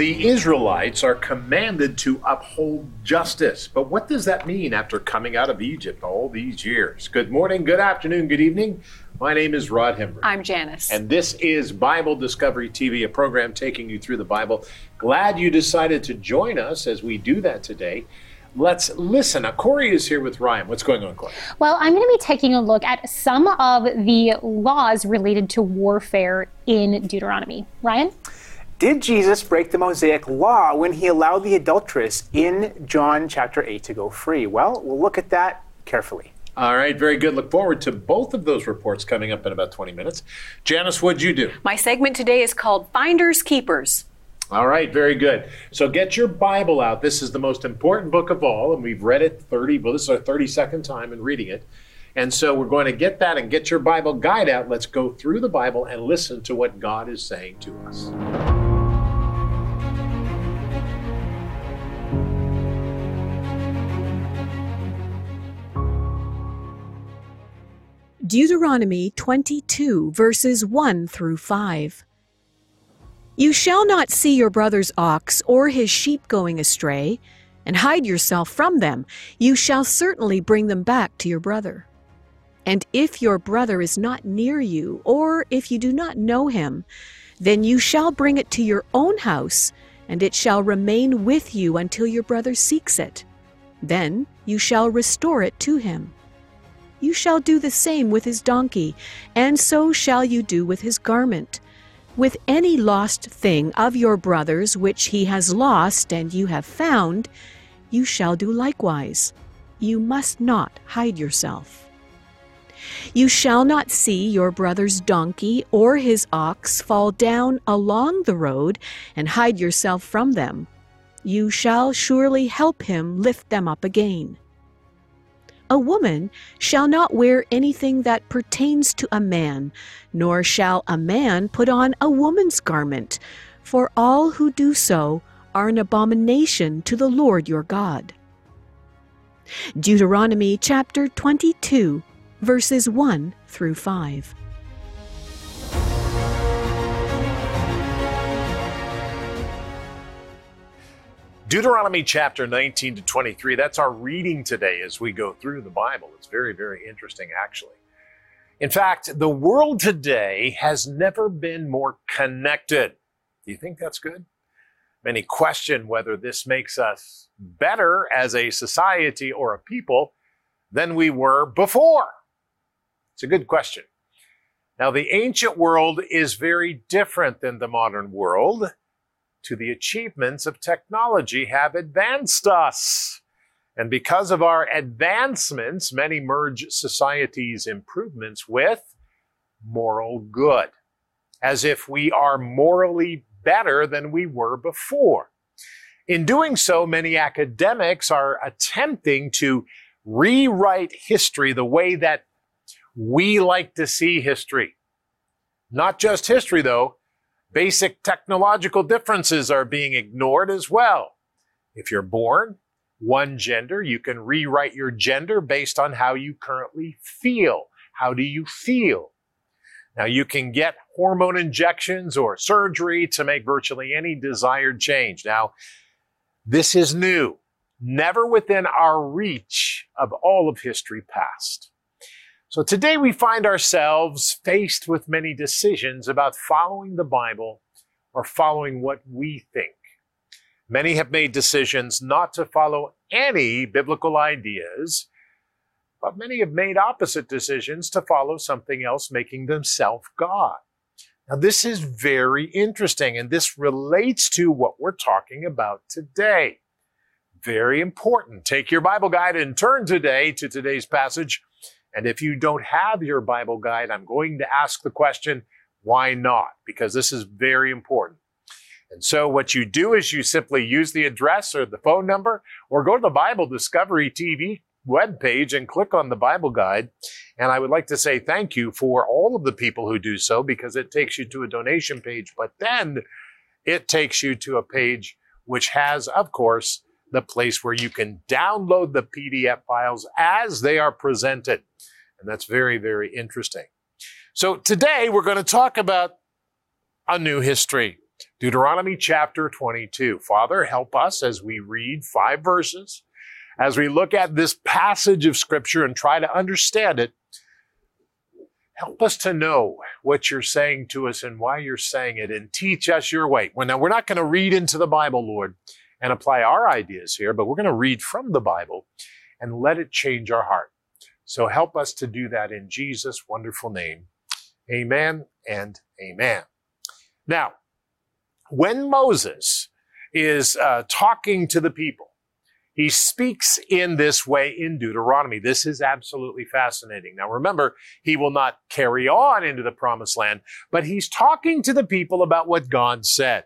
The Israelites are commanded to uphold justice. But what does that mean after coming out of Egypt all these years? Good morning, good afternoon, good evening. My name is Rod Hembree. I'm Janice. And this is Bible Discovery TV, a program taking you through the Bible. Glad you decided to join us as we do that today. Let's listen. Now, Corey is here with Ryan. What's going on, Corey? Well, I'm going to be taking a look at some of the laws related to warfare in Deuteronomy. Ryan? Did Jesus break the Mosaic law when he allowed the adulteress in John chapter 8 to go free? Well, we'll look at that carefully. All right, very good. Look forward to both of those reports coming up in about 20 minutes. Janice, what'd you do? My segment today is called Finders Keepers. All right, very good. So get your Bible out. This is the most important book of all, and we've read it 30, well, this is our 32nd time in reading it. And so we're going to get that and get your Bible guide out. Let's go through the Bible and listen to what God is saying to us. Deuteronomy 22, verses 1 through 5. You shall not see your brother's ox or his sheep going astray, and hide yourself from them. You shall certainly bring them back to your brother. And if your brother is not near you, or if you do not know him, then you shall bring it to your own house, and it shall remain with you until your brother seeks it. Then you shall restore it to him. You shall do the same with his donkey, and so shall you do with his garment with any lost thing of your brother's which he has lost and you have found, you shall do likewise. You must not hide yourself. You shall not see your brother's donkey or his ox fall down along the road and hide yourself from them. You shall surely help him lift them up again. A woman shall not wear anything that pertains to a man, nor shall a man put on a woman's garment, for all who do so are an abomination to the Lord your God. Deuteronomy chapter 22, verses 1 through 5. Deuteronomy chapter 19 to 23. That's our reading today as we go through the Bible. It's very, very interesting, actually. In fact, the world today has never been more connected. Do you think that's good? Many question whether this makes us better as a society or a people than we were before. It's a good question. Now, the ancient world is very different than the modern world to the achievements of technology have advanced us. And because of our advancements, many merge society's improvements with moral good, as if we are morally better than we were before. In doing so, many academics are attempting to rewrite history the way that we like to see history. Not just history, though, Basic technological differences are being ignored as well. If you're born one gender, you can rewrite your gender based on how you currently feel. How do you feel? Now, you can get hormone injections or surgery to make virtually any desired change. Now, this is new, never within our reach of all of history past. So today we find ourselves faced with many decisions about following the Bible or following what we think. Many have made decisions not to follow any biblical ideas, but many have made opposite decisions to follow something else, making themselves God. Now, this is very interesting, and this relates to what we're talking about today. Very important. Take your Bible guide and turn today to today's passage and if you don't have your Bible guide, I'm going to ask the question, why not? Because this is very important. And so what you do is you simply use the address or the phone number or go to the Bible Discovery TV webpage and click on the Bible guide. And I would like to say thank you for all of the people who do so because it takes you to a donation page, but then it takes you to a page which has, of course, the place where you can download the PDF files as they are presented. And that's very, very interesting. So today we're going to talk about a new history. Deuteronomy chapter 22. Father, help us as we read five verses, as we look at this passage of Scripture and try to understand it. Help us to know what you're saying to us and why you're saying it, and teach us your way. Well, now, we're not going to read into the Bible, Lord, and apply our ideas here, but we're going to read from the Bible and let it change our heart. So help us to do that in Jesus' wonderful name. Amen and amen. Now, when Moses is uh, talking to the people, he speaks in this way in Deuteronomy. This is absolutely fascinating. Now remember, he will not carry on into the promised land, but he's talking to the people about what God said.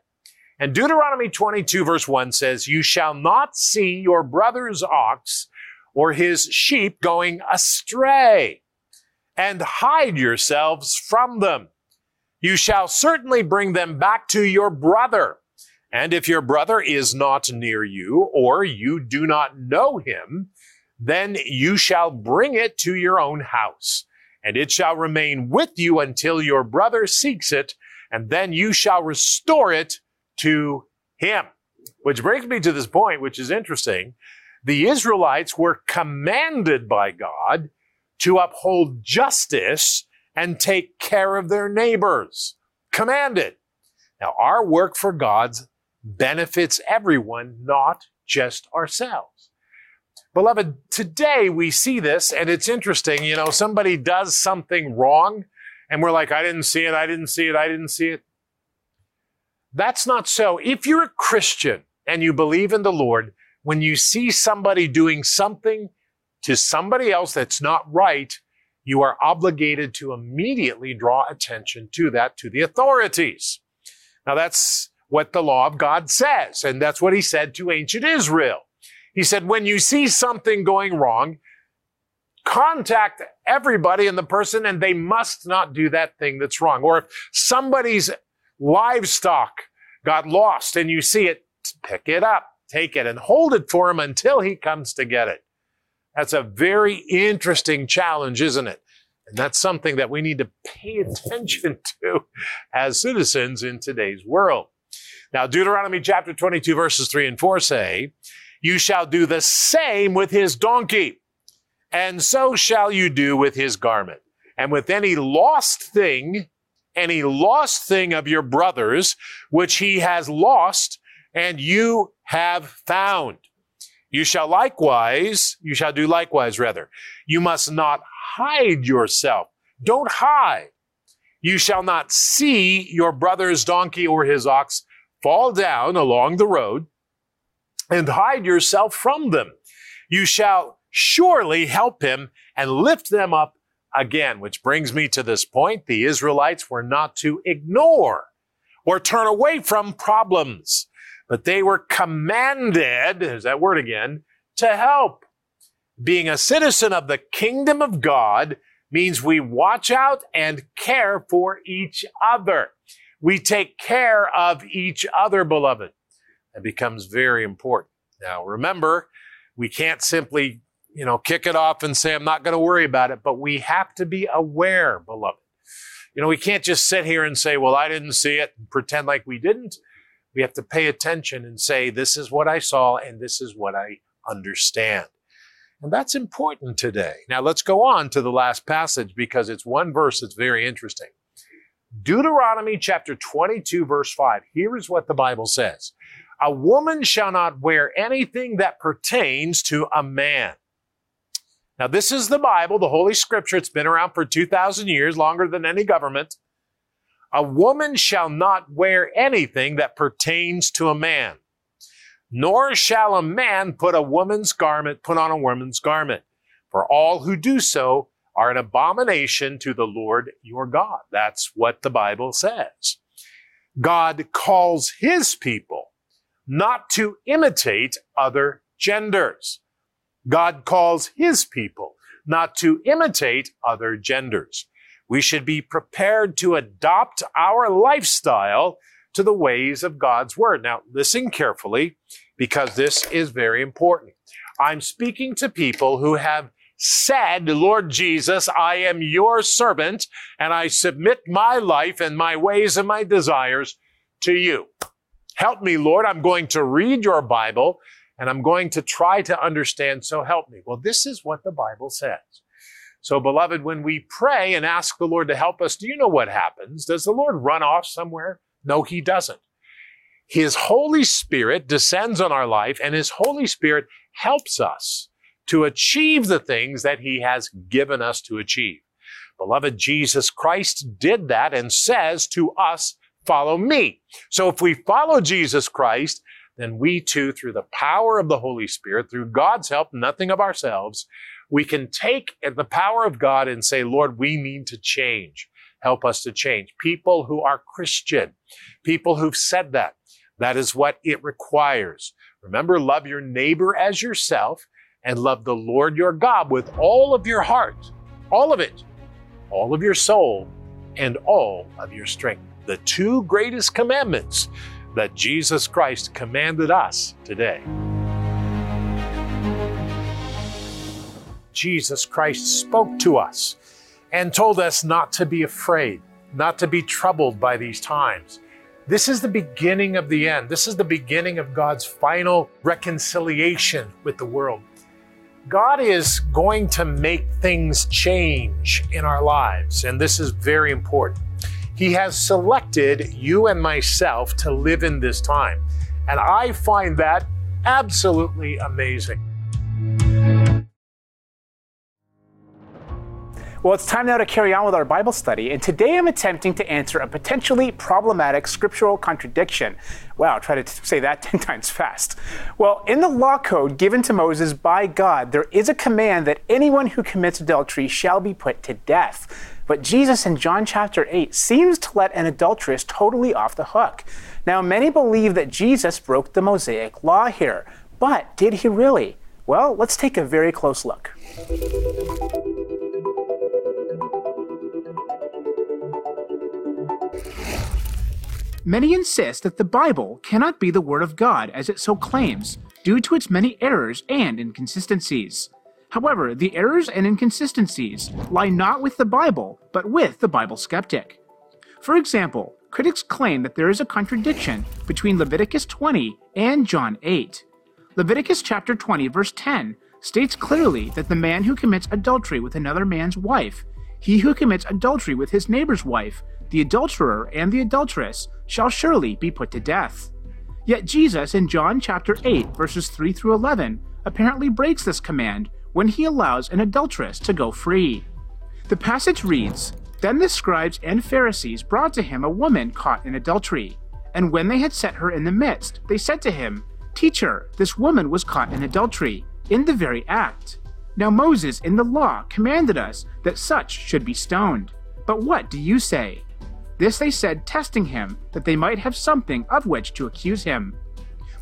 And Deuteronomy 22 verse 1 says, You shall not see your brother's ox or his sheep going astray, and hide yourselves from them. You shall certainly bring them back to your brother and if your brother is not near you, or you do not know him, then you shall bring it to your own house, and it shall remain with you until your brother seeks it, and then you shall restore it to him. Which brings me to this point, which is interesting. The Israelites were commanded by God to uphold justice and take care of their neighbors. Commanded. Now, our work for God's benefits everyone, not just ourselves. Beloved, today we see this and it's interesting. You know, somebody does something wrong and we're like, I didn't see it, I didn't see it, I didn't see it. That's not so. If you're a Christian and you believe in the Lord, when you see somebody doing something to somebody else that's not right, you are obligated to immediately draw attention to that to the authorities. Now that's what the law of God says. And that's what he said to ancient Israel. He said, when you see something going wrong, contact everybody and the person and they must not do that thing that's wrong. Or if somebody's livestock got lost and you see it, pick it up, take it and hold it for him until he comes to get it. That's a very interesting challenge, isn't it? And that's something that we need to pay attention to as citizens in today's world. Now, Deuteronomy chapter 22, verses 3 and 4 say, You shall do the same with his donkey, and so shall you do with his garment. And with any lost thing, any lost thing of your brother's, which he has lost, and you have found. You shall likewise, you shall do likewise, rather. You must not hide yourself. Don't hide. You shall not see your brother's donkey or his ox fall down along the road and hide yourself from them. You shall surely help him and lift them up again, which brings me to this point. The Israelites were not to ignore or turn away from problems, but they were commanded, there's that word again, to help. Being a citizen of the kingdom of God means we watch out and care for each other. We take care of each other, beloved. That becomes very important. Now, remember, we can't simply, you know, kick it off and say, I'm not going to worry about it, but we have to be aware, beloved. You know, we can't just sit here and say, well, I didn't see it and pretend like we didn't. We have to pay attention and say, this is what I saw and this is what I understand. And that's important today. Now let's go on to the last passage because it's one verse that's very interesting. Deuteronomy chapter 22, verse 5. Here is what the Bible says A woman shall not wear anything that pertains to a man. Now, this is the Bible, the Holy Scripture. It's been around for 2,000 years, longer than any government. A woman shall not wear anything that pertains to a man, nor shall a man put a woman's garment, put on a woman's garment. For all who do so are an abomination to the Lord your God. That's what the Bible says. God calls his people not to imitate other genders. God calls his people not to imitate other genders. We should be prepared to adopt our lifestyle to the ways of God's word. Now, listen carefully because this is very important. I'm speaking to people who have said, Lord Jesus, I am your servant and I submit my life and my ways and my desires to you. Help me, Lord. I'm going to read your Bible and I'm going to try to understand. So help me. Well, this is what the Bible says. So, beloved, when we pray and ask the Lord to help us, do you know what happens? Does the Lord run off somewhere? No, he doesn't. His Holy Spirit descends on our life and his Holy Spirit helps us to achieve the things that he has given us to achieve. Beloved, Jesus Christ did that and says to us, follow me. So if we follow Jesus Christ, then we too, through the power of the Holy Spirit, through God's help, nothing of ourselves, we can take the power of God and say, Lord, we need to change. Help us to change. People who are Christian, people who've said that, that is what it requires. Remember, love your neighbor as yourself and love the Lord your God with all of your heart, all of it, all of your soul, and all of your strength. The two greatest commandments that Jesus Christ commanded us today. Jesus Christ spoke to us and told us not to be afraid, not to be troubled by these times. This is the beginning of the end. This is the beginning of God's final reconciliation with the world. God is going to make things change in our lives, and this is very important. He has selected you and myself to live in this time, and I find that absolutely amazing. Well, it's time now to carry on with our Bible study, and today I'm attempting to answer a potentially problematic scriptural contradiction. Wow, try to say that 10 times fast. Well, in the law code given to Moses by God, there is a command that anyone who commits adultery shall be put to death. But Jesus in John chapter 8 seems to let an adulteress totally off the hook. Now, many believe that Jesus broke the Mosaic law here, but did he really? Well, let's take a very close look. Many insist that the Bible cannot be the Word of God as it so claims, due to its many errors and inconsistencies. However, the errors and inconsistencies lie not with the Bible, but with the Bible skeptic. For example, critics claim that there is a contradiction between Leviticus 20 and John 8. Leviticus chapter 20 verse 10 states clearly that the man who commits adultery with another man's wife, he who commits adultery with his neighbor's wife, the adulterer and the adulteress shall surely be put to death. Yet Jesus in John chapter 8 verses 3 through 11 apparently breaks this command when he allows an adulteress to go free. The passage reads, Then the scribes and Pharisees brought to him a woman caught in adultery. And when they had set her in the midst, they said to him, Teacher, this woman was caught in adultery, in the very act. Now Moses in the law commanded us that such should be stoned. But what do you say? This they said, testing him, that they might have something of which to accuse him.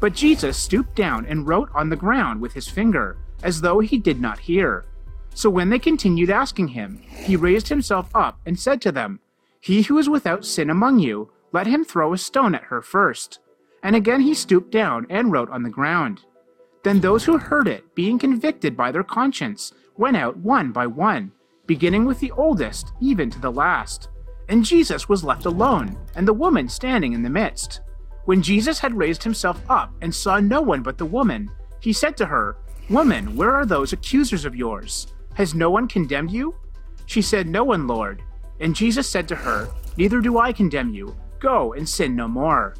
But Jesus stooped down and wrote on the ground with his finger, as though he did not hear. So when they continued asking him, he raised himself up and said to them, He who is without sin among you, let him throw a stone at her first. And again he stooped down and wrote on the ground. Then those who heard it, being convicted by their conscience, went out one by one, beginning with the oldest, even to the last. And Jesus was left alone, and the woman standing in the midst. When Jesus had raised himself up and saw no one but the woman, he said to her, Woman, where are those accusers of yours? Has no one condemned you? She said, No one, Lord. And Jesus said to her, Neither do I condemn you. Go and sin no more.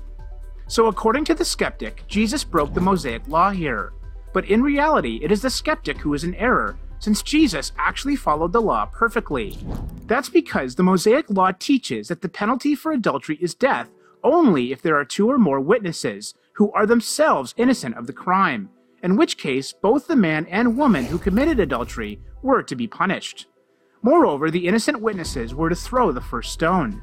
So, according to the skeptic, Jesus broke the Mosaic law here. But in reality, it is the skeptic who is in error since Jesus actually followed the law perfectly. That's because the Mosaic Law teaches that the penalty for adultery is death only if there are two or more witnesses who are themselves innocent of the crime, in which case both the man and woman who committed adultery were to be punished. Moreover, the innocent witnesses were to throw the first stone.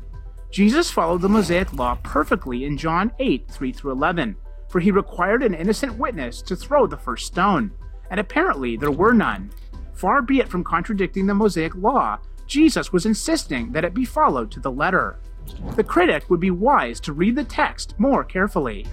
Jesus followed the Mosaic Law perfectly in John 8 3 through 11, for he required an innocent witness to throw the first stone, and apparently there were none. Far be it from contradicting the Mosaic law, Jesus was insisting that it be followed to the letter. The critic would be wise to read the text more carefully.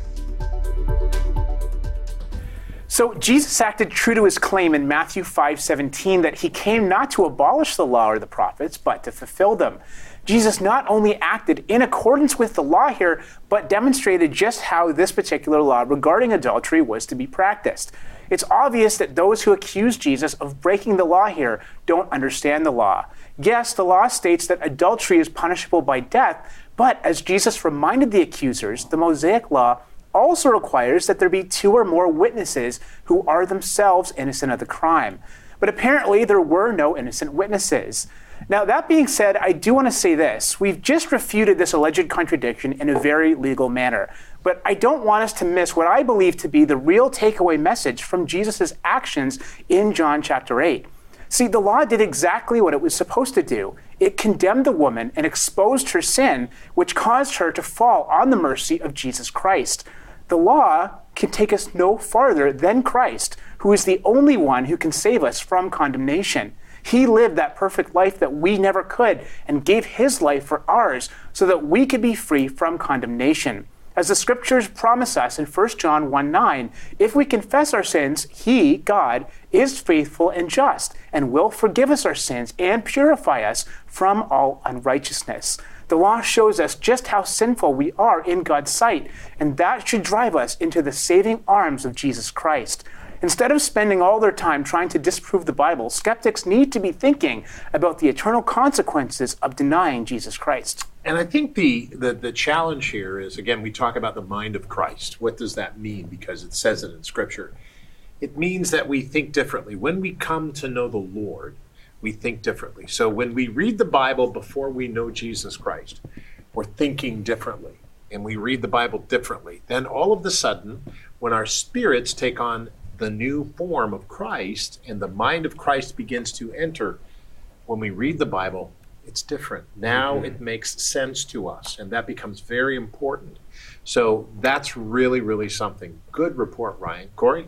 So Jesus acted true to his claim in Matthew 5:17 that he came not to abolish the law or the prophets, but to fulfill them. Jesus not only acted in accordance with the law here, but demonstrated just how this particular law regarding adultery was to be practiced. It's obvious that those who accuse Jesus of breaking the law here don't understand the law. Yes, the law states that adultery is punishable by death, but as Jesus reminded the accusers, the Mosaic law also requires that there be two or more witnesses who are themselves innocent of the crime. But apparently, there were no innocent witnesses. Now, that being said, I do want to say this. We've just refuted this alleged contradiction in a very legal manner. But I don't want us to miss what I believe to be the real takeaway message from Jesus' actions in John chapter 8. See, the law did exactly what it was supposed to do. It condemned the woman and exposed her sin, which caused her to fall on the mercy of Jesus Christ. The law can take us no farther than Christ, who is the only one who can save us from condemnation. He lived that perfect life that we never could and gave his life for ours so that we could be free from condemnation. As the scriptures promise us in 1 John 1 9, if we confess our sins, he, God, is faithful and just and will forgive us our sins and purify us from all unrighteousness. The law shows us just how sinful we are in God's sight, and that should drive us into the saving arms of Jesus Christ. Instead of spending all their time trying to disprove the Bible, skeptics need to be thinking about the eternal consequences of denying Jesus Christ. And I think the, the, the challenge here is again, we talk about the mind of Christ. What does that mean? Because it says it in Scripture. It means that we think differently. When we come to know the Lord, we think differently. So when we read the Bible before we know Jesus Christ, we're thinking differently and we read the Bible differently. Then all of a sudden, when our spirits take on the new form of Christ and the mind of Christ begins to enter, when we read the Bible, it's different. Now mm-hmm. it makes sense to us, and that becomes very important. So that's really, really something. Good report, Ryan. Corey?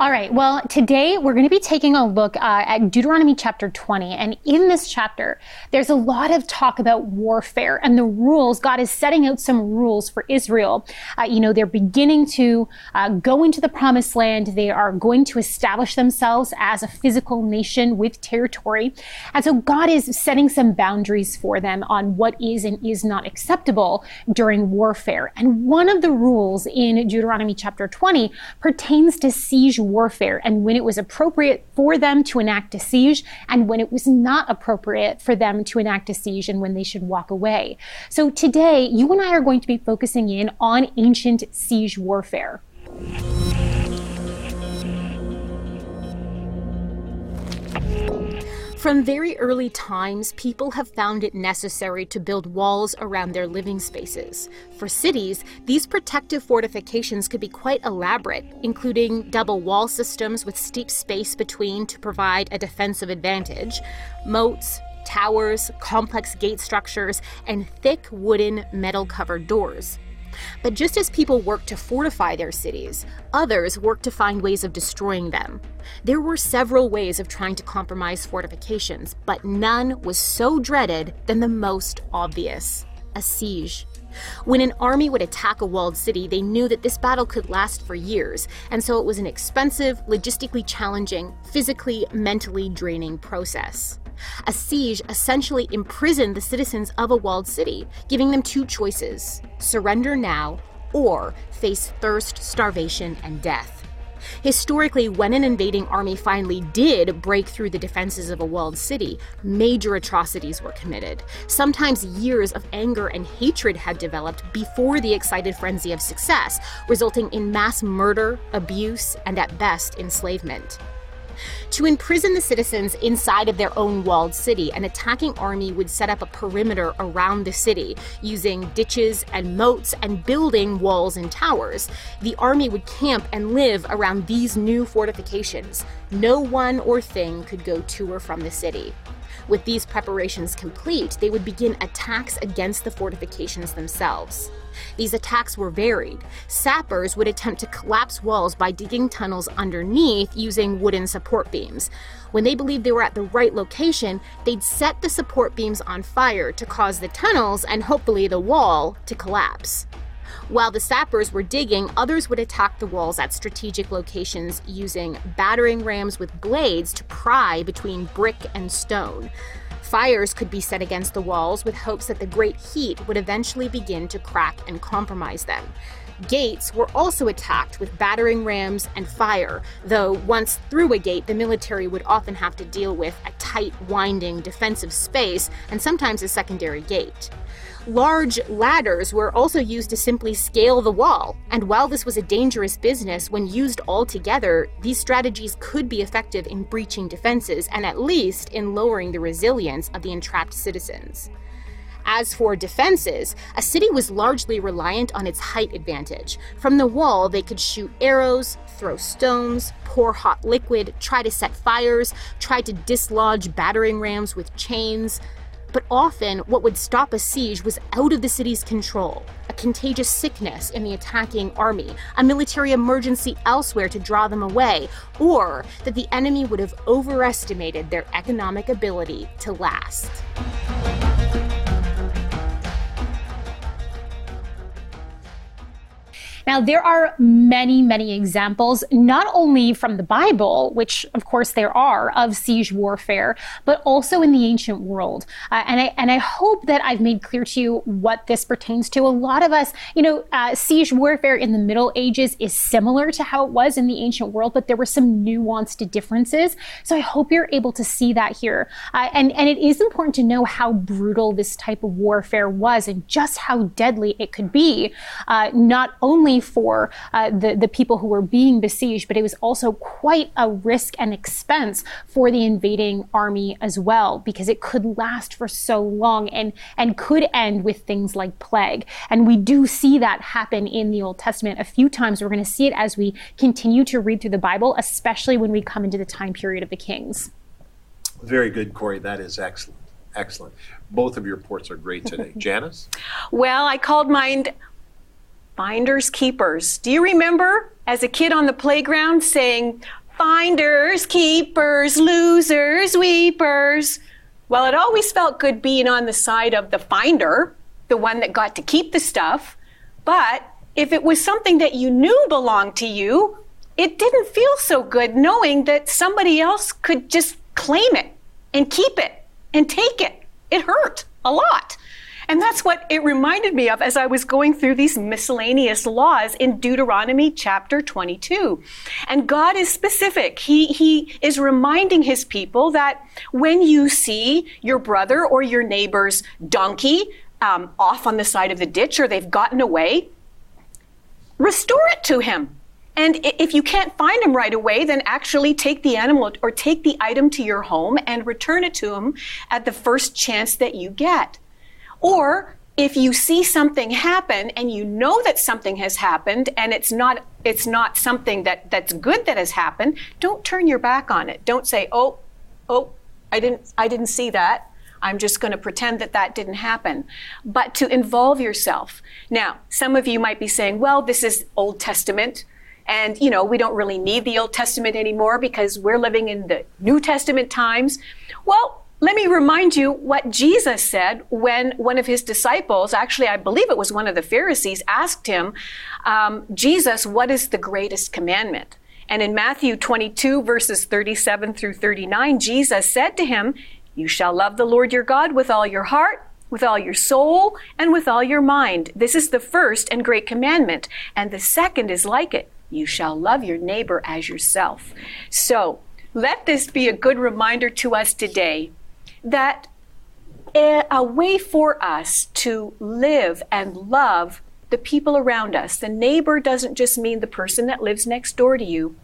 All right. Well, today we're going to be taking a look uh, at Deuteronomy chapter 20. And in this chapter, there's a lot of talk about warfare and the rules. God is setting out some rules for Israel. Uh, you know, they're beginning to uh, go into the promised land. They are going to establish themselves as a physical nation with territory. And so God is setting some boundaries for them on what is and is not acceptable during warfare. And one of the rules in Deuteronomy chapter 20 pertains to siege warfare and when it was appropriate for them to enact a siege and when it was not appropriate for them to enact a siege and when they should walk away. So today, you and I are going to be focusing in on ancient siege warfare. From very early times, people have found it necessary to build walls around their living spaces. For cities, these protective fortifications could be quite elaborate, including double wall systems with steep space between to provide a defensive advantage, moats, towers, complex gate structures, and thick wooden metal covered doors. But just as people worked to fortify their cities, others worked to find ways of destroying them. There were several ways of trying to compromise fortifications, but none was so dreaded than the most obvious a siege. When an army would attack a walled city, they knew that this battle could last for years, and so it was an expensive, logistically challenging, physically, mentally draining process. A siege essentially imprisoned the citizens of a walled city, giving them two choices surrender now or face thirst, starvation, and death. Historically, when an invading army finally did break through the defenses of a walled city, major atrocities were committed. Sometimes years of anger and hatred had developed before the excited frenzy of success, resulting in mass murder, abuse, and at best enslavement. To imprison the citizens inside of their own walled city, an attacking army would set up a perimeter around the city using ditches and moats and building walls and towers. The army would camp and live around these new fortifications. No one or thing could go to or from the city. With these preparations complete, they would begin attacks against the fortifications themselves. These attacks were varied. Sappers would attempt to collapse walls by digging tunnels underneath using wooden support beams. When they believed they were at the right location, they'd set the support beams on fire to cause the tunnels and hopefully the wall to collapse. While the sappers were digging, others would attack the walls at strategic locations using battering rams with blades to pry between brick and stone. Fires could be set against the walls with hopes that the great heat would eventually begin to crack and compromise them. Gates were also attacked with battering rams and fire, though once through a gate, the military would often have to deal with a tight, winding defensive space and sometimes a secondary gate. Large ladders were also used to simply scale the wall, and while this was a dangerous business, when used all together, these strategies could be effective in breaching defenses and at least in lowering the resilience of the entrapped citizens. As for defenses, a city was largely reliant on its height advantage. From the wall, they could shoot arrows, throw stones, pour hot liquid, try to set fires, try to dislodge battering rams with chains. But often, what would stop a siege was out of the city's control a contagious sickness in the attacking army, a military emergency elsewhere to draw them away, or that the enemy would have overestimated their economic ability to last. Now, there are many, many examples, not only from the Bible, which of course there are, of siege warfare, but also in the ancient world. Uh, and, I, and I hope that I've made clear to you what this pertains to. A lot of us, you know, uh, siege warfare in the Middle Ages is similar to how it was in the ancient world, but there were some nuanced differences. So I hope you're able to see that here. Uh, and, and it is important to know how brutal this type of warfare was and just how deadly it could be, uh, not only for uh, the, the people who were being besieged, but it was also quite a risk and expense for the invading army as well, because it could last for so long and, and could end with things like plague. And we do see that happen in the Old Testament a few times. We're going to see it as we continue to read through the Bible, especially when we come into the time period of the kings. Very good, Corey. That is excellent. Excellent. Both of your reports are great today. Janice? Well, I called mine finders keepers. Do you remember as a kid on the playground saying, finders, keepers, losers, weepers? Well, it always felt good being on the side of the finder, the one that got to keep the stuff. But if it was something that you knew belonged to you, it didn't feel so good knowing that somebody else could just claim it and keep it and take it. It hurt a lot. And that's what it reminded me of as I was going through these miscellaneous laws in Deuteronomy chapter 22. And God is specific. He, he is reminding his people that when you see your brother or your neighbor's donkey um, off on the side of the ditch or they've gotten away, restore it to him. And if you can't find him right away, then actually take the animal or take the item to your home and return it to him at the first chance that you get. Or if you see something happen and you know that something has happened and it's not it's not something that that's good that has happened, don't turn your back on it. Don't say, "Oh, oh, I didn't I didn't see that." I'm just going to pretend that that didn't happen. But to involve yourself. Now, some of you might be saying, well, this is Old Testament. And, you know, we don't really need the Old Testament anymore because we're living in the New Testament times. Well, let me remind you what Jesus said when one of his disciples, actually, I believe it was one of the Pharisees, asked him, um, Jesus, what is the greatest commandment? And in Matthew 22, verses 37 through 39, Jesus said to him, You shall love the Lord your God with all your heart, with all your soul, and with all your mind. This is the first and great commandment. And the second is like it you shall love your neighbor as yourself. So, let this be a good reminder to us today that a way for us to live and love the people around us. The neighbor doesn't just mean the person that lives next door to you,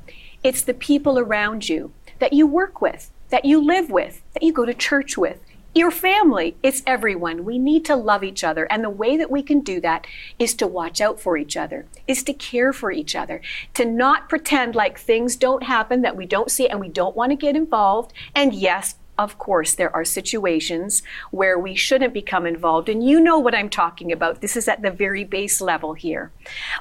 it's the people around you that you work with, that you live with, that you go to church with. Your family, it's everyone. We need to love each other. And the way that we can do that is to watch out for each other, is to care for each other, to not pretend like things don't happen, that we don't see, and we don't want to get involved. And yes, of course, there are situations where we shouldn't become involved. And you know what I'm talking about. This is at the very base level here.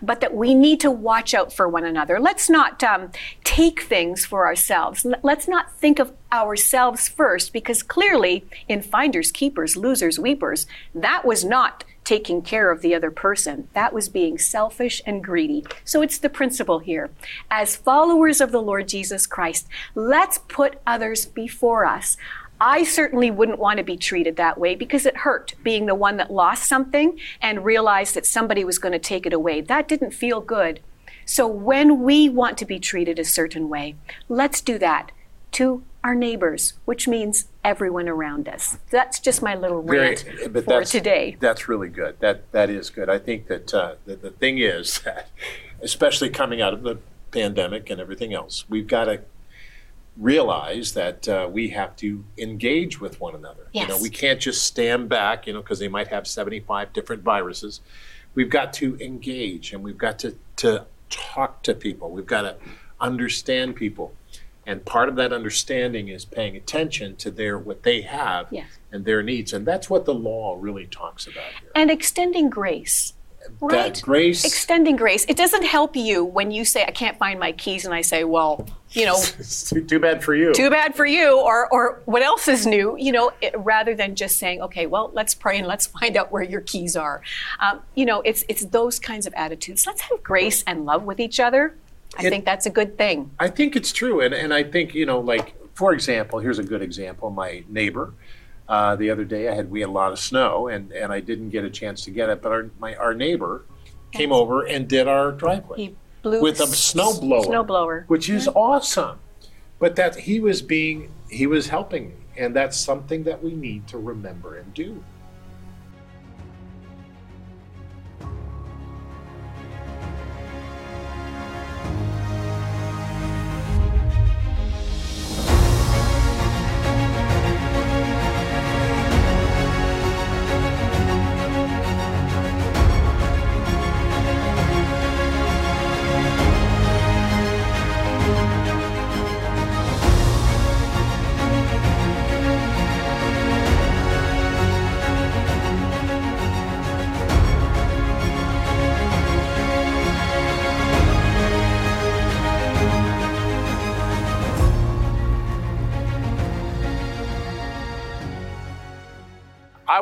But that we need to watch out for one another. Let's not um, take things for ourselves. Let's not think of ourselves first, because clearly, in finders, keepers, losers, weepers, that was not taking care of the other person. That was being selfish and greedy. So it's the principle here. As followers of the Lord Jesus Christ, let's put others before us. I certainly wouldn't want to be treated that way because it hurt being the one that lost something and realized that somebody was going to take it away. That didn't feel good. So when we want to be treated a certain way, let's do that to our neighbors, which means everyone around us. That's just my little rant but for today. That's really good. That that is good. I think that uh, the, the thing is that, especially coming out of the pandemic and everything else, we've got to realize that uh, we have to engage with one another. Yes. You know, we can't just stand back, you know, because they might have 75 different viruses. We've got to engage and we've got to, to talk to people. We've got to understand people. And part of that understanding is paying attention to their what they have Yes. and their needs. And that's what the law really talks about here. and extending grace. Right? That grace Extending grace. It doesn't help you when you say, I can't find my keys, and I say, well, you know, too, too bad for you. too bad for you, or, or what else is new, you know, it, rather than just saying, okay, well, let's pray and let's find out where your keys are. Um, you know, it's, it's those kinds of attitudes. Let's have grace and love with each other. I It- think that's a good thing. I think it's true, and and I think you know, like for example, here's a good example. My neighbor, uh, the other day, I had we had a lot of snow, and and I didn't get a chance to get it, but our my our neighbor came over and did our driveway He blew with a snow blower, Snow blower. which is awesome. But that he was being he was helping me, and that's something that we need to remember and do.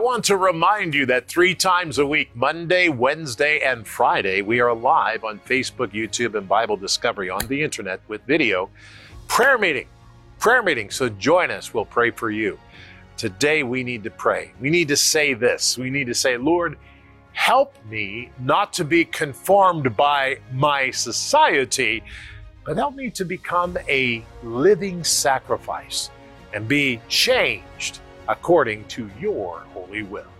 Want to remind you that three times a week, Monday, Wednesday, and Friday, we are live on Facebook, YouTube, and Bible Discovery on the internet with video. Prayer meeting, prayer meeting. So join us. We'll pray for you. Today, we need to pray. We need to say this. We need to say, Lord, help me not to be conformed by my society, but help me to become a living sacrifice and be changed according to your holy will.